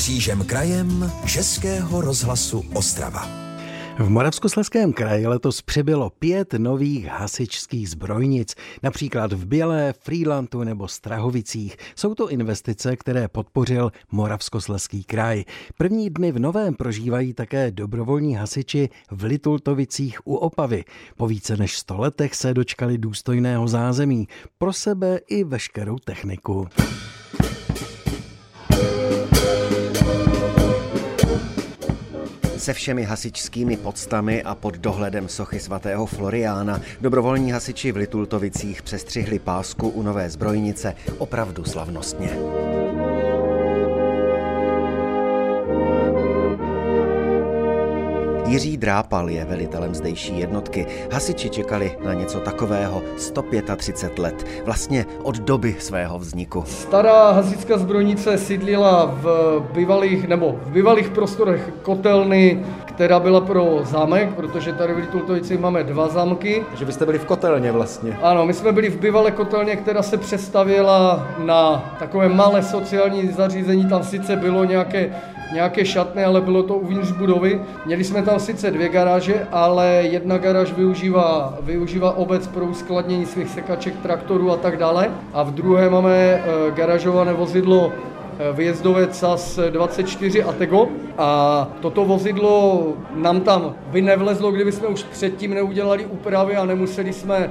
Křížem krajem Českého rozhlasu Ostrava. V Moravskoslezském kraji letos přibylo pět nových hasičských zbrojnic, například v Bělé, Frýlantu nebo Strahovicích. Jsou to investice, které podpořil Moravskoslezský kraj. První dny v Novém prožívají také dobrovolní hasiči v Litultovicích u Opavy. Po více než sto letech se dočkali důstojného zázemí pro sebe i veškerou techniku. Se všemi hasičskými podstami a pod dohledem sochy svatého Floriána dobrovolní hasiči v Litultovicích přestřihli pásku u nové zbrojnice opravdu slavnostně. Jiří Drápal je velitelem zdejší jednotky. Hasiči čekali na něco takového 135 let, vlastně od doby svého vzniku. Stará hasická zbrojnice sídlila v bývalých, nebo v bývalých prostorech kotelny, která byla pro zámek, protože tady v Litultovici máme dva zámky. Že byste byli v kotelně vlastně. Ano, my jsme byli v bývalé kotelně, která se přestavěla na takové malé sociální zařízení. Tam sice bylo nějaké nějaké šatny, ale bylo to uvnitř budovy. Měli jsme tam sice dvě garáže, ale jedna garáž využívá, využívá obec pro uskladnění svých sekaček, traktorů a tak dále. A v druhé máme eh, garážované vozidlo eh, výjezdové CAS 24 Atego. A toto vozidlo nám tam by nevlezlo, kdyby jsme už předtím neudělali úpravy a nemuseli jsme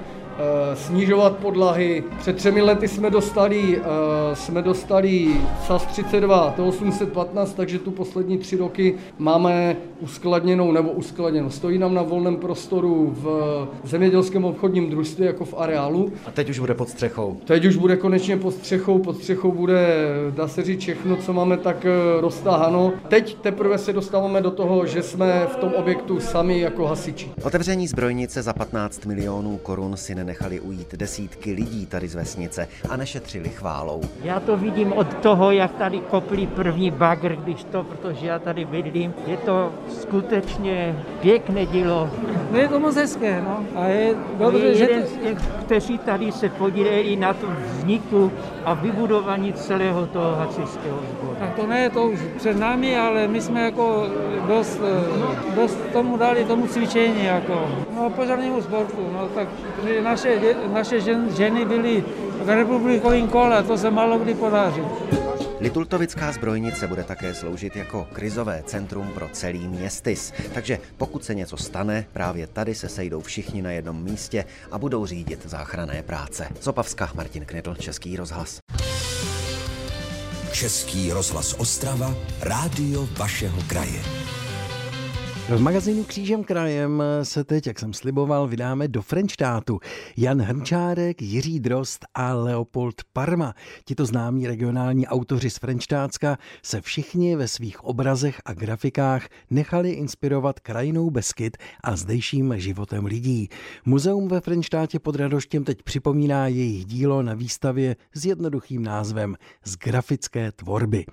snižovat podlahy. Před třemi lety jsme dostali, eh, jsme dostali SAS 32 T815, takže tu poslední tři roky máme uskladněnou nebo uskladněnou. Stojí nám na volném prostoru v zemědělském obchodním družství jako v areálu. A teď už bude pod střechou. Teď už bude konečně pod střechou. Pod střechou bude, dá se říct, všechno, co máme tak eh, roztáhano. Teď teprve se dostáváme do toho, že jsme v tom objektu sami jako hasiči. Otevření zbrojnice za 15 milionů korun si nenechali ujít desítky lidí tady z vesnice a nešetřili chválou. Já to vidím od toho, jak tady kopli první bagr, když to, protože já tady bydlím. Je to skutečně pěkné dílo. No je to moc hezké, no. A je dobře, je že... Jeden z těch, kteří tady se podílejí na tom vzniku a vybudování celého toho hasičského sboru. Tak to ne, to už před námi, ale my jsme jako dost, dost tomu dali tomu cvičení, jako, no požárnímu sportu, no tak naše, naše žen, ženy byly v republikovém kole, to se málo kdy podaří. Litultovická zbrojnice bude také sloužit jako krizové centrum pro celý městys. Takže pokud se něco stane, právě tady se sejdou všichni na jednom místě a budou řídit záchranné práce. Zopavska, Martin Knitl, Český rozhlas. Český rozhlas Ostrava, rádio vašeho kraje. V magazínu Křížem krajem se teď, jak jsem sliboval, vydáme do Frenštátu. Jan Hrnčárek, Jiří Drost a Leopold Parma. Tito známí regionální autoři z Frenštátska se všichni ve svých obrazech a grafikách nechali inspirovat krajinou Beskyt a zdejším životem lidí. Muzeum ve Frenštátě pod Radoštěm teď připomíná jejich dílo na výstavě s jednoduchým názvem Z grafické tvorby.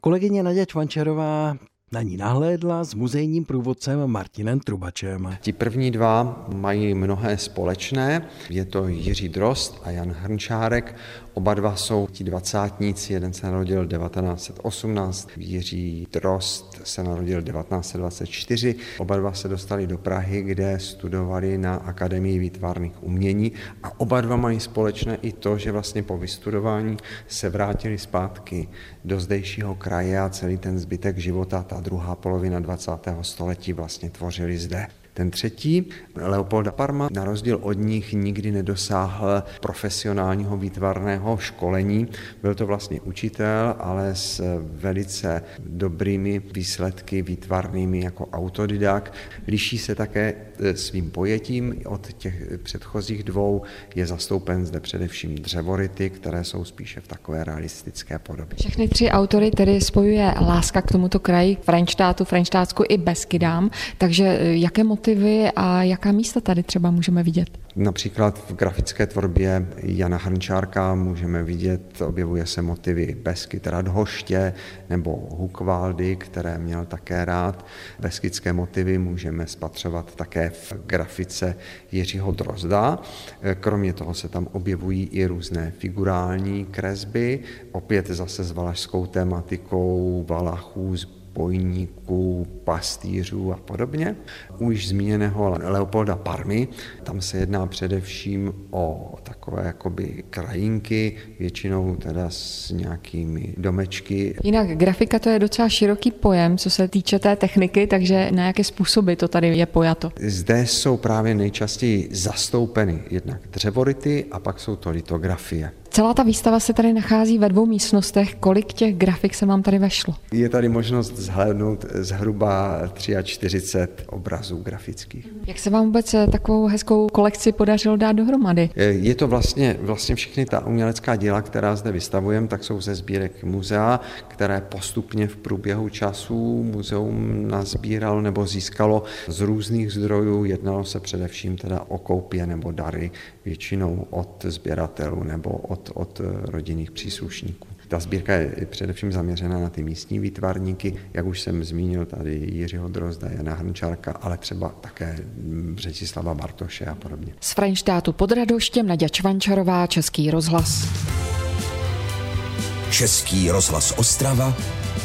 Kolegyně Naděč Čvančerová na ní nahlédla s muzejním průvodcem Martinem Trubačem. Ti první dva mají mnohé společné. Je to Jiří Drost a Jan Hrnčárek. Oba dva jsou ti dvacátníci, jeden se narodil 1918, Jiří Drost se narodil 1924. Oba dva se dostali do Prahy, kde studovali na Akademii výtvarných umění a oba dva mají společné i to, že vlastně po vystudování se vrátili zpátky do zdejšího kraje a celý ten zbytek života, ta druhá polovina 20. století vlastně tvořili zde. Ten třetí, Leopolda Parma, na rozdíl od nich nikdy nedosáhl profesionálního výtvarného školení. Byl to vlastně učitel, ale s velice dobrými výsledky výtvarnými jako autodidak. Liší se také e, svým pojetím od těch předchozích dvou. Je zastoupen zde především dřevority, které jsou spíše v takové realistické podobě. Všechny tři autory tedy spojuje láska k tomuto kraji, Frenštátu, Frenštátsku i Beskydám. Takže e, jaké motivy motivy a jaká místa tady třeba můžeme vidět? Například v grafické tvorbě Jana Hrnčárka můžeme vidět, objevuje se motivy Beskyt Radhoště nebo Hukvaldy, které měl také rád. Beskydské motivy můžeme spatřovat také v grafice Jiřího Drozda. Kromě toho se tam objevují i různé figurální kresby, opět zase s valašskou tematikou Valachů, bojníků, pastýřů a podobně. Už zmíněného Leopolda Parmy, tam se jedná především o takové jakoby krajinky, většinou teda s nějakými domečky. Jinak grafika to je docela široký pojem, co se týče té techniky, takže na jaké způsoby to tady je pojato? Zde jsou právě nejčastěji zastoupeny jednak dřevority a pak jsou to litografie. Celá ta výstava se tady nachází ve dvou místnostech. Kolik těch grafik se vám tady vešlo? Je tady možnost zhlédnout zhruba 43 obrazů grafických. Jak se vám vůbec eh, takovou hezkou kolekci podařilo dát dohromady? Eh, je to vlastně, vlastně všechny ta umělecká díla, která zde vystavujeme, tak jsou ze sbírek muzea, které postupně v průběhu času muzeum nazbíral nebo získalo z různých zdrojů. Jednalo se především teda o koupě nebo dary, většinou od sběratelů nebo od, od rodinných příslušníků. Ta sbírka je především zaměřena na ty místní výtvarníky, jak už jsem zmínil tady Jiřího Drozda, Jana Hrnčárka, ale třeba také Břetislava Bartoše a podobně. Z Frajnštátu pod Radoštěm Naděja Čvančarová, Český rozhlas. Český rozhlas Ostrava,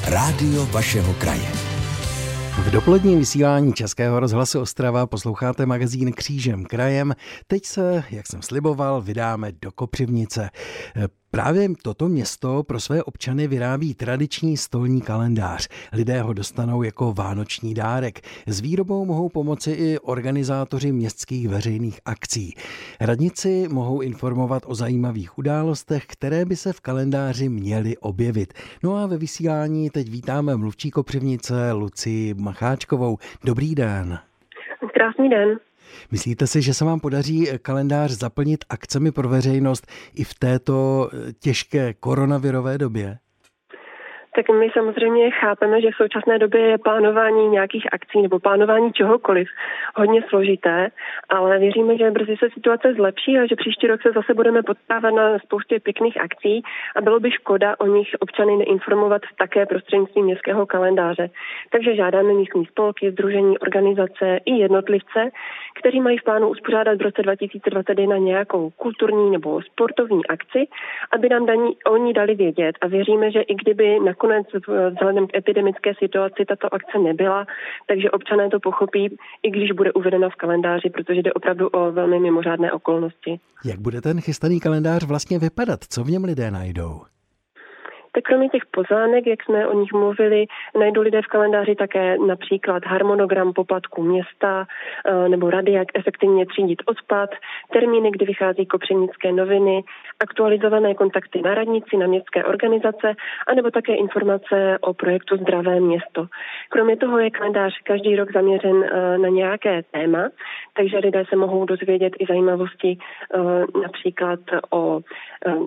rádio vašeho kraje. V dopoledním vysílání Českého rozhlasu Ostrava posloucháte magazín Křížem krajem. Teď se, jak jsem sliboval, vydáme do Kopřivnice. Právě toto město pro své občany vyrábí tradiční stolní kalendář. Lidé ho dostanou jako vánoční dárek. S výrobou mohou pomoci i organizátoři městských veřejných akcí. Radnici mohou informovat o zajímavých událostech, které by se v kalendáři měly objevit. No a ve vysílání teď vítáme mluvčí Kopřivnice Luci Macháčkovou. Dobrý den. Krásný den. Myslíte si, že se vám podaří kalendář zaplnit akcemi pro veřejnost i v této těžké koronavirové době? Tak my samozřejmě chápeme, že v současné době je plánování nějakých akcí nebo plánování čehokoliv hodně složité, ale věříme, že brzy se situace zlepší a že příští rok se zase budeme potkávat na spoustě pěkných akcí a bylo by škoda o nich občany neinformovat také prostřednictvím městského kalendáře. Takže žádáme místní spolky, združení, organizace i jednotlivce, kteří mají v plánu uspořádat v roce 2021 nějakou kulturní nebo sportovní akci, aby nám daní, oni dali vědět a věříme, že i kdyby nakonec nakonec vzhledem k epidemické situaci tato akce nebyla, takže občané to pochopí, i když bude uvedena v kalendáři, protože jde opravdu o velmi mimořádné okolnosti. Jak bude ten chystaný kalendář vlastně vypadat? Co v něm lidé najdou? Tak kromě těch pozvánek, jak jsme o nich mluvili, najdou lidé v kalendáři také například harmonogram poplatku města eh, nebo rady, jak efektivně třídit odpad, termíny, kdy vychází kopřenické noviny, aktualizované kontakty na radnici, na městské organizace, anebo také informace o projektu Zdravé město. Kromě toho je kalendář každý rok zaměřen eh, na nějaké téma, takže lidé se mohou dozvědět i zajímavosti eh, například o,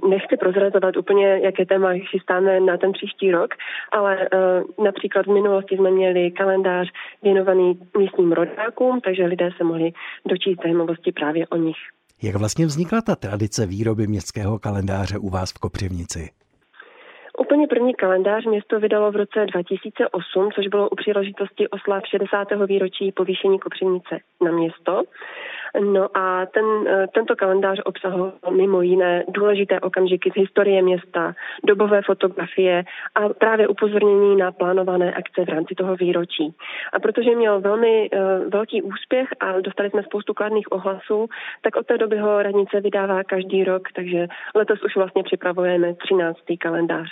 nechci prozrazovat úplně, jaké téma chystá chystáme na ten příští rok, ale uh, například v minulosti jsme měli kalendář věnovaný místním rodákům, takže lidé se mohli dočíst zajímavosti právě o nich. Jak vlastně vznikla ta tradice výroby městského kalendáře u vás v Kopřivnici? Úplně první kalendář město vydalo v roce 2008, což bylo u příležitosti oslav 60. výročí povýšení Kopřivnice na město. No a ten, eh, tento kalendář obsahoval mimo jiné důležité okamžiky z historie města, dobové fotografie a právě upozornění na plánované akce v rámci toho výročí. A protože měl velmi uh, velký úspěch a dostali jsme spoustu kladných ohlasů, tak od té doby ho radnice vydává každý rok, takže letos už vlastně připravujeme 13. kalendář.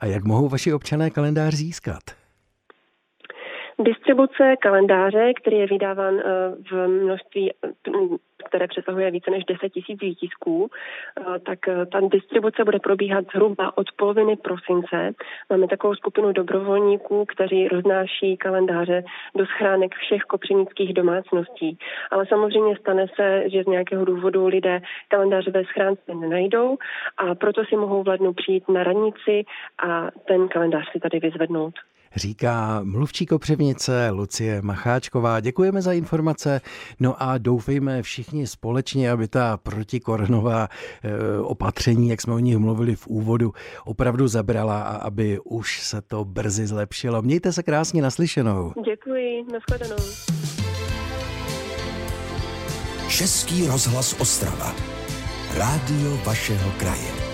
A jak mohou vaši občané kalendář získat? Distribuce kalendáře, který je vydáván eh, v množství, které přesahuje více než 10 tisíc výtisků, eh, tak eh, ta distribuce bude probíhat zhruba od poloviny prosince. Máme takovou skupinu dobrovolníků, kteří roznáší kalendáře do schránek všech kopřenických domácností. Ale samozřejmě stane se, že z nějakého důvodu lidé kalendáře ve schránce nenajdou a proto si mohou v lednu přijít na radnici a ten kalendář si tady vyzvednout. Říká mluvčí Kopřivnice Lucie Macháčková. Děkujeme za informace, no a doufejme všichni společně, aby ta protikoronová eh, opatření, jak jsme o nich mluvili v úvodu, opravdu zabrala a aby už se to brzy zlepšilo. Mějte se krásně naslyšenou. Děkuji, nashledanou. Český rozhlas Ostrava. Rádio vašeho kraje.